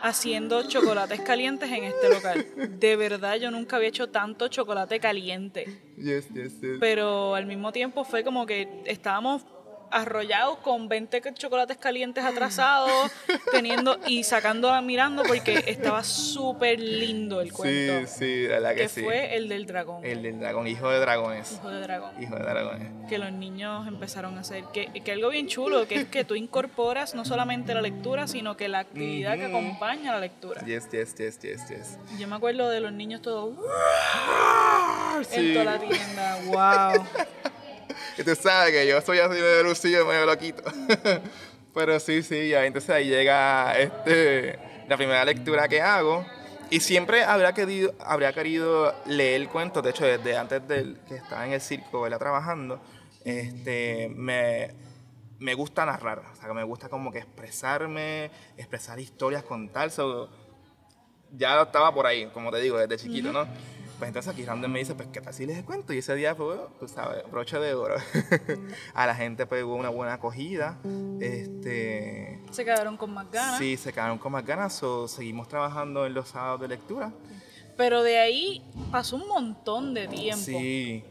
Speaker 1: haciendo chocolates calientes en este local. De verdad, yo nunca había hecho tanto chocolate caliente.
Speaker 2: Yes, yes, yes.
Speaker 1: Pero al mismo tiempo fue como que estábamos arrollados con 20 chocolates calientes atrasados, teniendo y sacándola mirando porque estaba súper lindo el cuento.
Speaker 2: Sí, sí, la verdad que,
Speaker 1: que
Speaker 2: sí.
Speaker 1: fue el del dragón.
Speaker 2: El del dragón, hijo de dragones.
Speaker 1: Hijo de dragón.
Speaker 2: Hijo de dragones.
Speaker 1: Que los niños empezaron a hacer. Que, que algo bien chulo, que es que tú incorporas no solamente la lectura, sino que la actividad que
Speaker 2: Ujú.
Speaker 1: acompaña la lectura.
Speaker 2: Yes, yes, yes, yes, yes.
Speaker 1: Yo me acuerdo de los niños todos "Uh", en
Speaker 2: Sí.
Speaker 1: toda la tienda. ¡Wow!
Speaker 2: Y tú sabes que yo soy así medio lucido, medio loquito. Pero sí, sí, ya. Entonces ahí llega este, la primera lectura que hago. Y siempre habría querido, habría querido leer cuentos. De hecho, desde antes del que estaba en el circo, ¿verdad? Trabajando, este, me, me gusta narrar. O sea, que me gusta como que expresarme, expresar historias, contar. So, ya estaba por ahí, como te digo, desde chiquito, ¿no? Pues entonces aquí Random me dice, pues qué tal si les cuento. Y ese día fue, tú sabes, broche de oro. a la gente pues hubo una buena acogida. Este,
Speaker 1: Se quedaron con más ganas.
Speaker 2: sí, se quedaron con más ganas. o seguimos trabajando en los sábados de lectura.
Speaker 1: Pero de ahí pasó un montón de tiempo.
Speaker 2: Sí,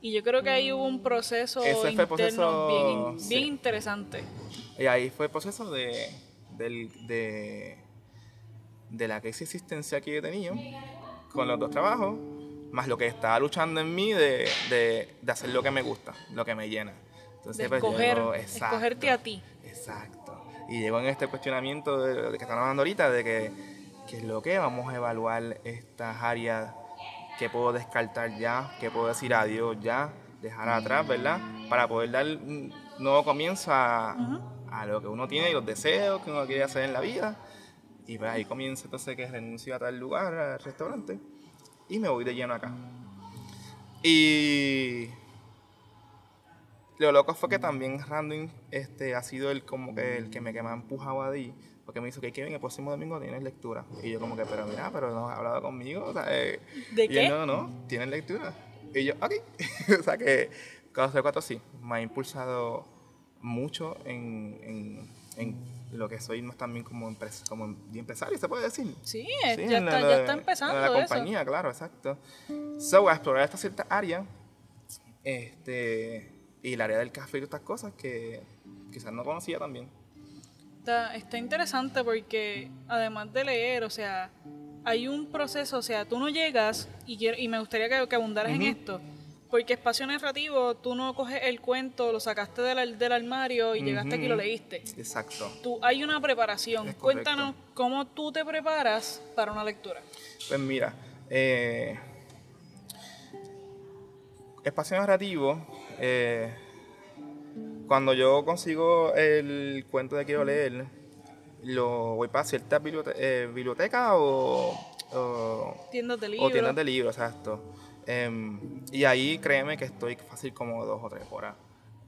Speaker 1: Y yo creo que ahí hubo un proceso
Speaker 2: Ese fue el
Speaker 1: interno
Speaker 2: proceso,
Speaker 1: bien,
Speaker 2: sí.
Speaker 1: interesante.
Speaker 2: y ahí fue el proceso de, del- de, de la crisis existencial que yo tenido con los dos trabajos, más lo que estaba luchando en mí de, de, de hacer lo que me gusta, lo que me llena. Entonces,
Speaker 1: De
Speaker 2: pues,
Speaker 1: escoger,
Speaker 2: llego- exacto,
Speaker 1: escogerte a ti.
Speaker 2: Exacto. Y llego en este cuestionamiento de, de que están hablando ahorita, de que, que es lo que vamos a evaluar estas áreas que puedo descartar ya, que puedo decir adiós ya, dejar atrás, ¿verdad? Para poder dar un nuevo comienzo a, a lo que uno tiene y los deseos que uno quiere hacer en la vida. Y pues ahí comienza entonces que renuncio a tal lugar, al restaurante, y me voy de lleno acá. Y lo loco fue que también Random este, ha sido el, como que, el que me, que me ha empujado a ahí, porque me dijo que Kevin, el próximo domingo tienes lectura. Y yo como que, pero mira, pero no has hablado conmigo. O sea, eh,
Speaker 1: ¿De
Speaker 2: y él,
Speaker 1: qué?
Speaker 2: no, no, tienes lectura. Y yo, ok. o sea que, Cuatro cuatro sí, me ha impulsado mucho en, en, en lo que soy más también como, empres- como em- empresario, se puede decir.
Speaker 1: Sí,
Speaker 2: Sí,
Speaker 1: ya, está,
Speaker 2: la-
Speaker 1: ya está
Speaker 2: en
Speaker 1: empezando
Speaker 2: la
Speaker 1: eso.
Speaker 2: compañía, claro, exacto. So, a explorar esta cierta área, este, y el área del café y estas cosas que quizás no conocía también.
Speaker 1: Está, está interesante porque además de leer, o sea, hay un proceso, o sea, tú no llegas, y, quiero, y me gustaría que, que abundaras en esto, porque espacio narrativo, tú no coges el cuento, lo sacaste del, del armario y llegaste aquí y lo leíste.
Speaker 2: Exacto.
Speaker 1: Tú, hay una preparación. Cuéntanos cómo tú te preparas para una lectura.
Speaker 2: Pues mira, eh, espacio narrativo, eh, cuando yo consigo el cuento que quiero leer, lo voy para ciertas bibliote- eh, bibliotecas o, o-
Speaker 1: Tiendas de
Speaker 2: o
Speaker 1: libros.
Speaker 2: tiendas de libros, exacto. Em, y ahí créeme que estoy fácil como dos o tres horas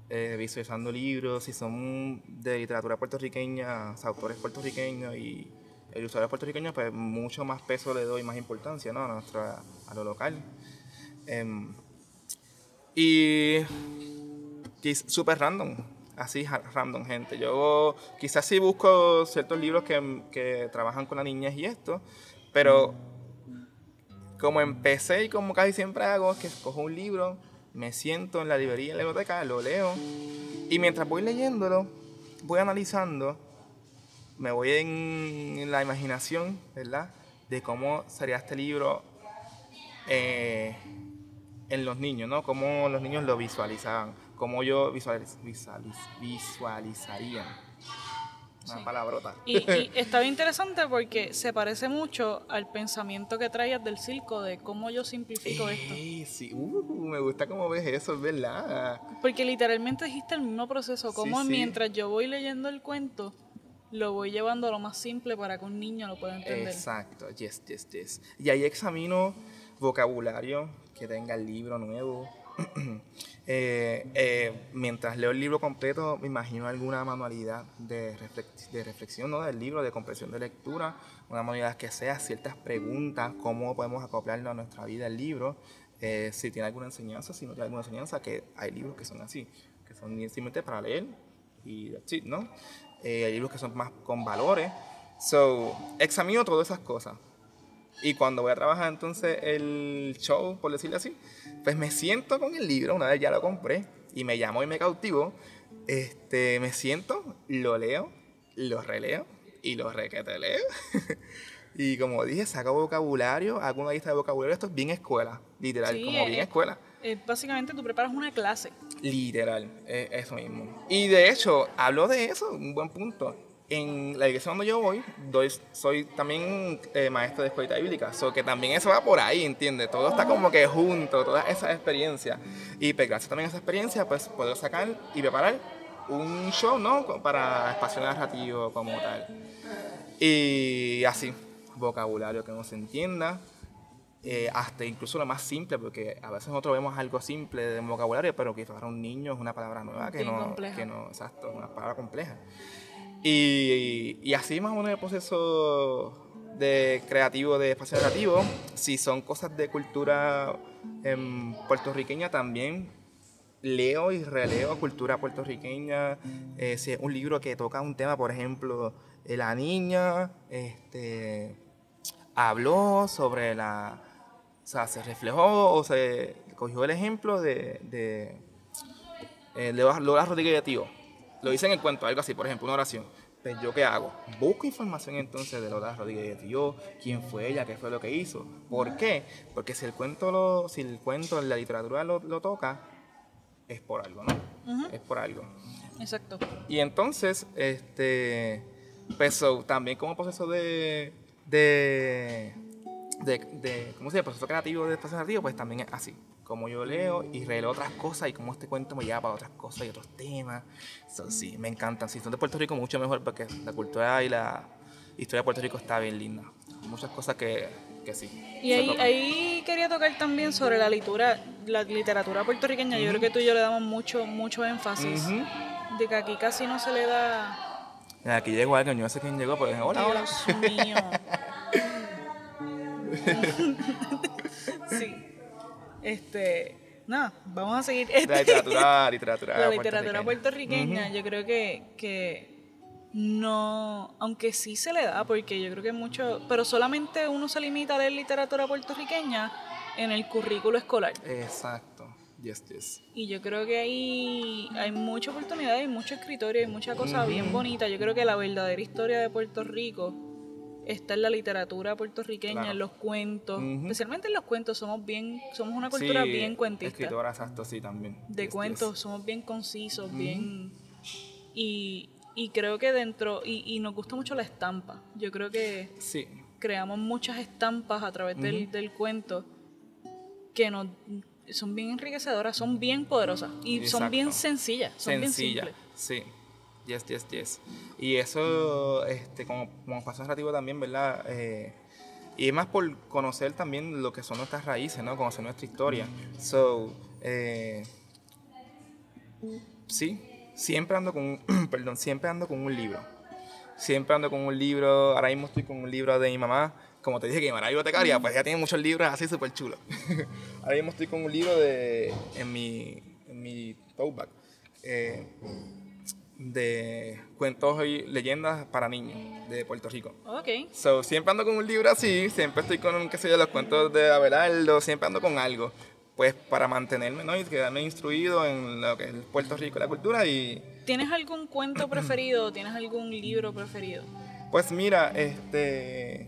Speaker 2: eh, visualizando libros, si son de literatura puertorriqueña, autores puertorriqueños y ilustradores puertorriqueños, pues mucho más peso le doy, más importancia ¿no? a, nuestra, a lo local. Em, y súper random, así random, gente. Yo quizás sí busco ciertos libros que, que trabajan con la niñez y esto, pero como empecé y como casi siempre hago, es que escojo un libro, me siento en la librería, en la biblioteca, lo leo, y mientras voy leyéndolo, voy analizando, me voy en, en la imaginación, ¿verdad? De cómo sería este libro eh, en los niños, ¿no? Cómo los niños lo visualizaban, cómo yo visualiz, visualiz- visualizaría. Una
Speaker 1: Sí.
Speaker 2: palabrota.
Speaker 1: Y, y está bien interesante porque se parece mucho al pensamiento que traías del circo de cómo yo simplifico esto.
Speaker 2: Ey, sí, uh, me gusta cómo ves eso, es verdad.
Speaker 1: Porque literalmente dijiste el mismo proceso, como
Speaker 2: Sí, sí.
Speaker 1: mientras yo voy leyendo el cuento, lo voy llevando a lo más simple para que un niño lo pueda entender.
Speaker 2: Exacto, yes, yes, yes. Y ahí examino vocabulario que tenga el libro nuevo. Eh, eh, mientras leo el libro completo, me imagino alguna manualidad de, reflex- de reflexión ¿no? del libro, de comprensión de lectura, una manualidad que sea ciertas preguntas, cómo podemos acoplarlo a nuestra vida el libro, eh, si tiene alguna enseñanza, si no tiene alguna enseñanza, que hay libros que son así, que son simplemente para leer y that's it, ¿no? Eh, hay libros que son más con valores. So, examino todas esas cosas. Y cuando voy a trabajar entonces el show, por decirlo así, pues me siento con el libro, una vez ya lo compré, y me llamo y me cautivo, este, me siento, lo leo, lo releo y lo requete leo. y como dije, saco vocabulario, hago una lista de vocabulario. Esto es bien escuela, literal,
Speaker 1: Sí,
Speaker 2: como bien
Speaker 1: eh,
Speaker 2: escuela.
Speaker 1: Eh, básicamente tú preparas una clase.
Speaker 2: Literal, es eso mismo. Y de hecho, hablo de eso, un buen punto. En la iglesia donde yo voy, doy, soy también eh, maestro de escuela bíblica, so que también eso va por ahí, ¿entiendes? Todo está como que junto, todas esas experiencias. Y pues, gracias también a esa experiencia, pues puedo sacar y preparar un show, ¿no? Para espacio narrativo como tal. Y así, vocabulario que no se entienda, eh, hasta incluso lo más simple, porque a veces nosotros vemos algo simple de vocabulario, pero que para un niño es una palabra nueva que
Speaker 1: Bien
Speaker 2: no,
Speaker 1: compleja.
Speaker 2: que no, exacto, una palabra compleja. Y, así más o menos el proceso de creativo, de espacio creativo, si son cosas de cultura em, puertorriqueña también leo y releo cultura puertorriqueña, eh, si es un libro que toca un tema, por ejemplo, la niña, este habló sobre la. O sea, se reflejó o se cogió el ejemplo de. de eh, Lola Lola Rodríguez de Tío. Lo dice en el cuento, algo así, por ejemplo, una oración. Pues, ¿yo qué hago? Busco información entonces de Lola Rodríguez de Tío, quién fue ella, qué fue lo que hizo. ¿Por qué? Porque si el cuento, lo, si el cuento en la literatura lo, lo toca, es por algo, ¿no? Es por algo.
Speaker 1: Exacto.
Speaker 2: Y entonces, este, pues so, también como proceso de, de, de, de- ¿cómo se llama? Proceso creativo de espacio narrativo, pues también es así. Como yo leo y releo otras cosas y como este cuento me lleva para otras cosas y otros temas. So, sí, me encantan. Si son de Puerto Rico, mucho mejor porque la cultura y la historia de Puerto Rico está bien linda. Muchas cosas que, que sí.
Speaker 1: Y ahí, quería tocar también sobre la literatura, la literatura puertorriqueña. Yo creo que tú y yo le damos mucho, mucho énfasis. De que aquí casi no se le da.
Speaker 2: Aquí llegó alguien, yo no sé quién llegó, pero dije, hola, hola.
Speaker 1: Dios mío. Este. Nada, vamos a seguir.
Speaker 2: La literatura, literatura
Speaker 1: la literatura
Speaker 2: puertorriqueña.
Speaker 1: yo creo que, que no, aunque sí se le da, porque yo creo que mucho, pero solamente uno se limita a leer literatura puertorriqueña en el currículo escolar.
Speaker 2: Exacto. Yes, yes.
Speaker 1: Y yo creo que ahí hay mucha oportunidad, hay mucho escritorio, hay mucha cosa bien bonita. Yo creo que la verdadera historia de Puerto Rico está en la literatura puertorriqueña,
Speaker 2: Claro.
Speaker 1: en los cuentos, especialmente en los cuentos. Somos bien, somos una cultura
Speaker 2: Sí,
Speaker 1: bien cuentista
Speaker 2: Escritora, exacto, sí, también.
Speaker 1: de
Speaker 2: Yes,
Speaker 1: cuentos,
Speaker 2: yes.
Speaker 1: somos bien concisos, bien... Y, y creo que dentro, y, y nos gusta mucho la estampa. Yo creo que
Speaker 2: Sí,
Speaker 1: creamos muchas estampas a través del, del cuento que nos, son bien enriquecedoras, son bien poderosas y son bien sencillas, son
Speaker 2: sencilla.
Speaker 1: bien simples.
Speaker 2: Sí. Yes, yes, yes. Y eso, este, como, como espacio narrativo también, ¿verdad? Eh, y es más por conocer también lo que son nuestras raíces, ¿no? Conocer nuestra historia. So, eh, sí, siempre ando con, perdón, siempre ando con un libro. Siempre ando con un libro, ahora mismo estoy con un libro de mi mamá. Como te dije que mi mamá era bibliotecaria, pues ella tiene muchos libros así súper chulos. ahora mismo estoy con un libro de, en mi, en mi tote bag. eh, de cuentos y leyendas para niños de Puerto Rico.
Speaker 1: Ok,
Speaker 2: So, siempre ando con un libro así, siempre estoy con, qué sé yo, los cuentos de Abelardo, siempre ando con algo, pues para mantenerme, ¿no? Y quedarme instruido en lo que es Puerto Rico la cultura y,
Speaker 1: ¿tienes algún cuento preferido? ¿Tienes algún libro preferido?
Speaker 2: pues mira, este,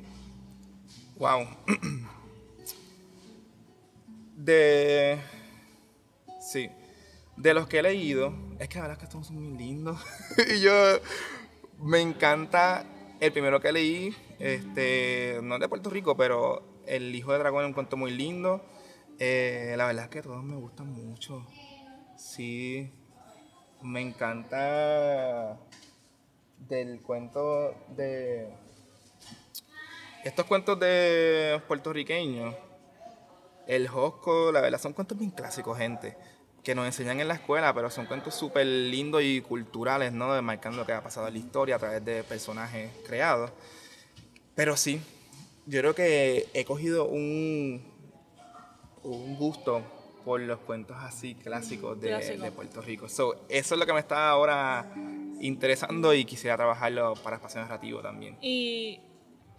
Speaker 2: wow, de, sí, de los que he leído, es que la verdad es que estos son muy lindos y yo me encanta el primero que leí, este, no de Puerto Rico, pero El Hijo de Dragón es un cuento muy lindo. Eh, la verdad es que todos me gustan mucho. Sí, me encanta del cuento de estos cuentos de puertorriqueños. El Josco, la verdad, son cuentos bien clásicos, gente, que nos enseñan en la escuela, pero son cuentos súper lindos y culturales, ¿no? De marcando lo que ha pasado en la historia a través de personajes creados. Pero sí, yo creo que he cogido un, un gusto por los cuentos así clásicos de,
Speaker 1: Clásico.
Speaker 2: de Puerto Rico. So, eso es lo que me está ahora interesando y quisiera trabajarlo para espacio narrativo también.
Speaker 1: Y,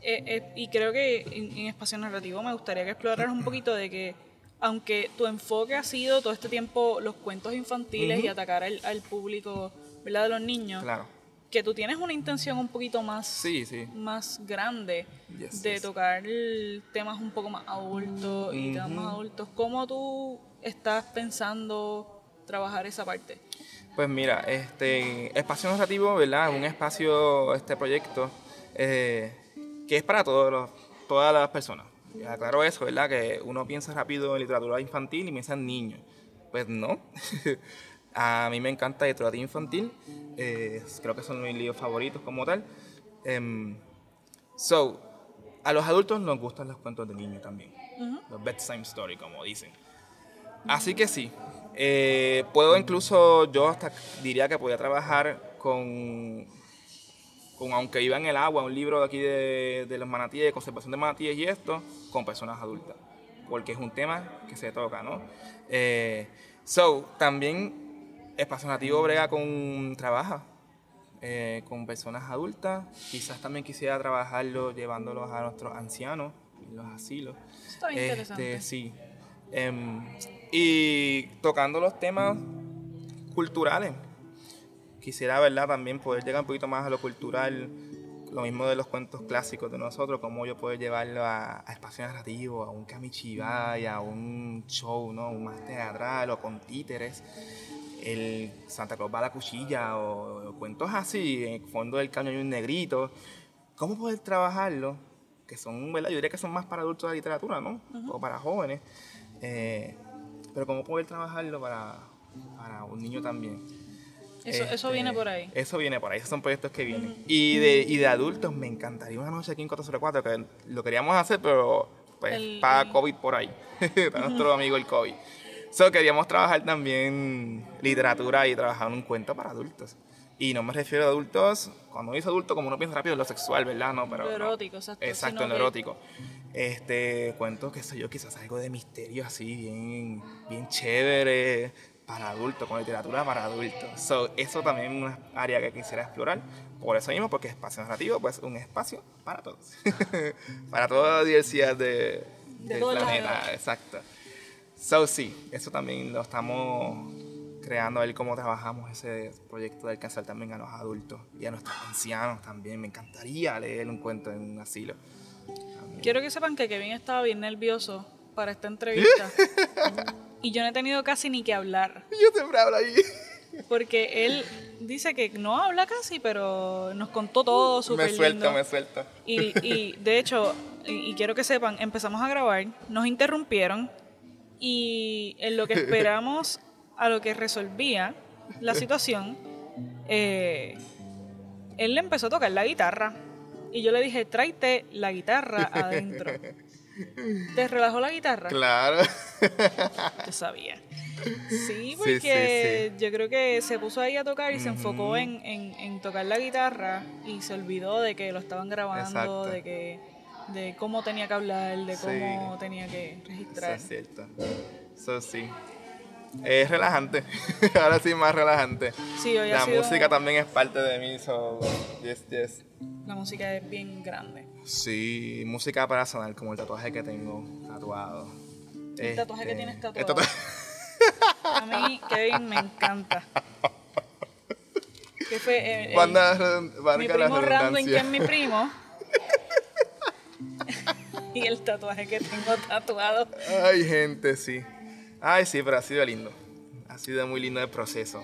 Speaker 1: eh, eh, y creo que en, en espacio narrativo me gustaría que exploraras un poquito de que, aunque tu enfoque ha sido todo este tiempo los cuentos infantiles y atacar al, al público ¿verdad? De los niños.
Speaker 2: Claro.
Speaker 1: Que tú tienes una intención un poquito más,
Speaker 2: Sí, sí.
Speaker 1: más grande
Speaker 2: Yes,
Speaker 1: de
Speaker 2: yes.
Speaker 1: tocar temas un poco más adultos y temas más adultos. ¿Cómo tú estás pensando trabajar esa parte?
Speaker 2: Pues mira, este espacio narrativo, ¿verdad? Un espacio, este proyecto, eh, que es para todos los, todas las personas. Ya, claro eso, ¿verdad? Que uno piensa rápido en literatura infantil y piensa en niños. Pues no. A mí me encanta literatura infantil. eh, creo que son mis libros favoritos como tal. Em, so, a los adultos nos gustan los cuentos de niños también. Los bedtime story, como dicen. Así que sí. eh, puedo incluso, yo hasta diría que podía trabajar con, con aunque iba en el agua, un libro de aquí de, de los manatíes, de conservación de manatíes y esto, con personas adultas. Porque es un tema que se toca, ¿no? Eh, so, también Espacio Nativo brega con, trabaja eh, con personas adultas. Quizás también quisiera trabajarlo llevándolos a nuestros ancianos los asilos.
Speaker 1: Está interesante.
Speaker 2: Este, sí. Em, y tocando los temas culturales. Quisiera, ¿verdad? También poder llegar un poquito más a lo cultural. Lo mismo de los cuentos clásicos de nosotros, cómo yo puedo llevarlo a, a espacio narrativo, a un kamichibai, a un show, ¿no? Un más teatral o con títeres. El Santa Claus va a la cuchilla o, o cuentos así, en el fondo del cañón hay un negrito. ¿Cómo poder trabajarlo? Que son, ¿verdad? Yo diría que son más para adultos de literatura, ¿no? O para jóvenes. Eh, pero cómo poder trabajarlo para, para un niño también.
Speaker 1: Eso, eso
Speaker 2: Este,
Speaker 1: viene por ahí.
Speaker 2: Eso viene por ahí, esos son proyectos que vienen. y, de, y de adultos, me encantaría una noche aquí en 404, que lo queríamos hacer, pero pues
Speaker 1: El-
Speaker 2: para
Speaker 1: el-
Speaker 2: COVID por ahí, para nuestro amigo el COVID. So, queríamos trabajar también literatura y trabajar un cuento para adultos. Y no me refiero a adultos, cuando dice adulto, como uno piensa rápido en lo sexual, ¿verdad? No, pero
Speaker 1: Lo
Speaker 2: no.
Speaker 1: erótico, exacto,
Speaker 2: Exacto, en lo
Speaker 1: que-
Speaker 2: erótico. Este, cuento, qué sé yo, quizás algo de misterio así, bien, bien chévere, para adultos, con literatura para adultos. So, eso también es una área que quisiera explorar. Por eso mismo, porque espacio narrativo, pues un espacio para todos. para toda la diversidad de, del
Speaker 1: todos las
Speaker 2: planeta. Exacto. So, sí, eso también lo estamos creando, a ver cómo trabajamos ese proyecto de alcanzar también a los adultos y a nuestros ancianos también. Me encantaría leer un cuento en un asilo.
Speaker 1: Quiero que sepan que Kevin estaba bien nervioso para esta entrevista. y yo no he tenido casi ni que hablar.
Speaker 2: Yo siempre hablo ahí.
Speaker 1: Porque él dice que no habla casi, pero nos contó todo súper
Speaker 2: me
Speaker 1: lindo.
Speaker 2: me suelto.
Speaker 1: Y, y, de hecho, y, y quiero que sepan, empezamos a grabar, nos interrumpieron y en lo que esperamos a lo que resolvía la situación, eh, él le empezó a tocar la guitarra. Y yo le dije, tráete la guitarra adentro. ¿Te relajó la guitarra?
Speaker 2: Claro.
Speaker 1: Yo sabía. Sí,
Speaker 2: Sí,
Speaker 1: porque
Speaker 2: sí,
Speaker 1: yo creo que se puso ahí a tocar y se enfocó en, en- en tocar la guitarra y se olvidó de que lo estaban grabando,
Speaker 2: Exacto.
Speaker 1: de que de cómo tenía que hablar, de cómo tenía que
Speaker 2: Eso
Speaker 1: registrar.
Speaker 2: es cierto. Eso sí. Es relajante. Ahora sí, más relajante.
Speaker 1: Sí, hoy ha
Speaker 2: La
Speaker 1: sido-
Speaker 2: música también es parte de mí, so yes, yes.
Speaker 1: La música es bien grande.
Speaker 2: Sí, música para sonar, como el tatuaje que tengo tatuado.
Speaker 1: El tatuaje que
Speaker 2: Este,
Speaker 1: tienes
Speaker 2: el
Speaker 1: tatuado.
Speaker 2: tatua-
Speaker 1: A mí, Kevin, me encanta. Que fue el-
Speaker 2: Banda redun-
Speaker 1: mi primo que es mi primo. y el tatuaje que tengo tatuado.
Speaker 2: Ay, gente, sí. Ay, sí, pero ha sido lindo. Ha sido muy lindo el proceso.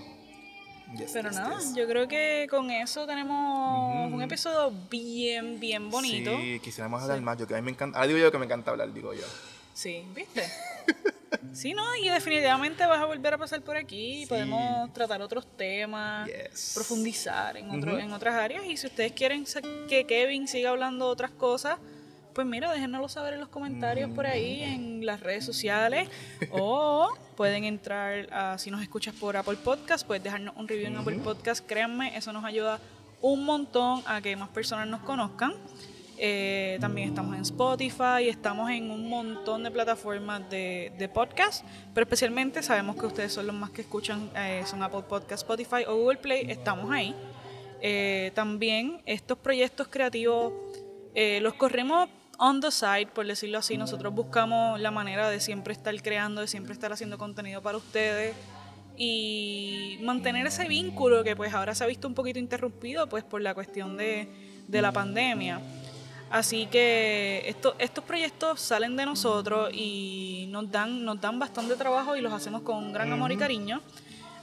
Speaker 2: Yes,
Speaker 1: Pero
Speaker 2: yes,
Speaker 1: nada,
Speaker 2: yes.
Speaker 1: yo creo que con eso tenemos un episodio bien, bien bonito.
Speaker 2: Sí, quisiéramos hablar más. Yo que a mí me encanta. Ahora digo yo que me encanta hablar, digo yo.
Speaker 1: Sí, ¿viste? Sí, no, y definitivamente vas a volver a pasar por aquí.
Speaker 2: Sí.
Speaker 1: Podemos tratar otros temas, profundizar en, otro- en otras áreas. Y si ustedes quieren que Kevin siga hablando de otras cosas, pues mira, déjenoslo saber en los comentarios por ahí, en las redes sociales. o pueden entrar, a, si nos escuchas por Apple Podcast, puedes dejarnos un review en Apple Podcast. Créanme, eso nos ayuda un montón a que más personas nos conozcan. Eh, también estamos en Spotify, estamos en un montón de plataformas de, de podcast, pero especialmente sabemos que ustedes son los más que escuchan, eh, son Apple Podcast, Spotify o Google Play, estamos ahí. Eh, también estos proyectos creativos eh, los corremos on the side, por decirlo así. Nosotros buscamos la manera de siempre estar creando, de siempre estar haciendo contenido para ustedes y mantener ese vínculo que pues ahora se ha visto un poquito interrumpido pues por la cuestión de, de la pandemia. Así que esto, estos proyectos salen de nosotros y nos dan, nos dan bastante trabajo y los hacemos con gran amor y cariño.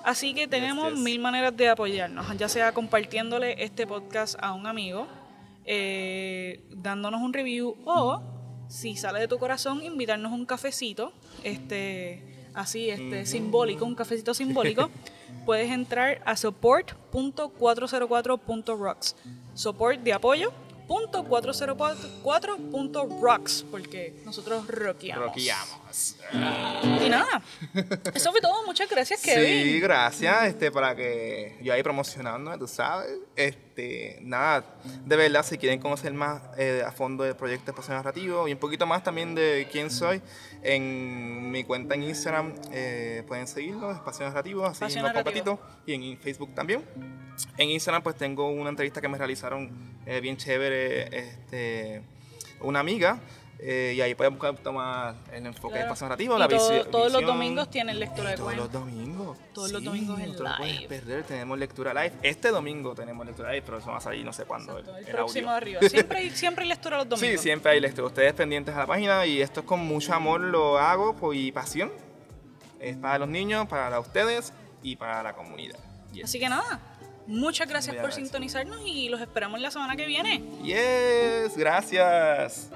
Speaker 1: Así que tenemos mil maneras de apoyarnos, ya sea compartiéndole este podcast a un amigo, eh, dándonos un review o, si sale de tu corazón, invitarnos un cafecito, este, así, este, simbólico, un cafecito simbólico. Puedes entrar a support.404.rocks. Support de apoyo .404.rocks porque nosotros rockeamos.
Speaker 2: Rockeamos.
Speaker 1: Y nada, eso fue todo. Muchas gracias, Kevin.
Speaker 2: Sí, gracias, este, para que yo ahí promocionando, tú sabes. Este, nada, de verdad, si quieren conocer más eh, a fondo del proyecto Espacio Narrativo y un poquito más también de quién soy, en mi cuenta en Instagram eh, pueden seguirlo, Espacio Narrativo, así
Speaker 1: Espacio
Speaker 2: lo
Speaker 1: Narrativo.
Speaker 2: y en Facebook también. En Instagram pues tengo una entrevista que me realizaron eh, bien chévere, este, una amiga, eh, y ahí pueden buscar un poquito más el enfoque de espacio narrativo,
Speaker 1: Y
Speaker 2: la
Speaker 1: todo-
Speaker 2: visi-
Speaker 1: todos los
Speaker 2: visión.
Speaker 1: domingos tienen lectura de
Speaker 2: Todos
Speaker 1: cuentos.
Speaker 2: los domingos.
Speaker 1: Todos los domingos en
Speaker 2: no lo puedes
Speaker 1: live.
Speaker 2: perder, tenemos lectura live. Este domingo tenemos lectura live, pero eso va a salir no sé cuándo.
Speaker 1: Exacto, el
Speaker 2: el
Speaker 1: próximo
Speaker 2: audio.
Speaker 1: arriba. Siempre hay, siempre hay lectura los domingos.
Speaker 2: Sí, siempre hay lectura. Ustedes pendientes a la página y esto es con mucho amor lo hago por- y pasión. Es para los niños, para ustedes y para la comunidad. Yes.
Speaker 1: Así que nada, muchas gracias por sintonizarnos y los esperamos la semana que viene.
Speaker 2: Yes, gracias.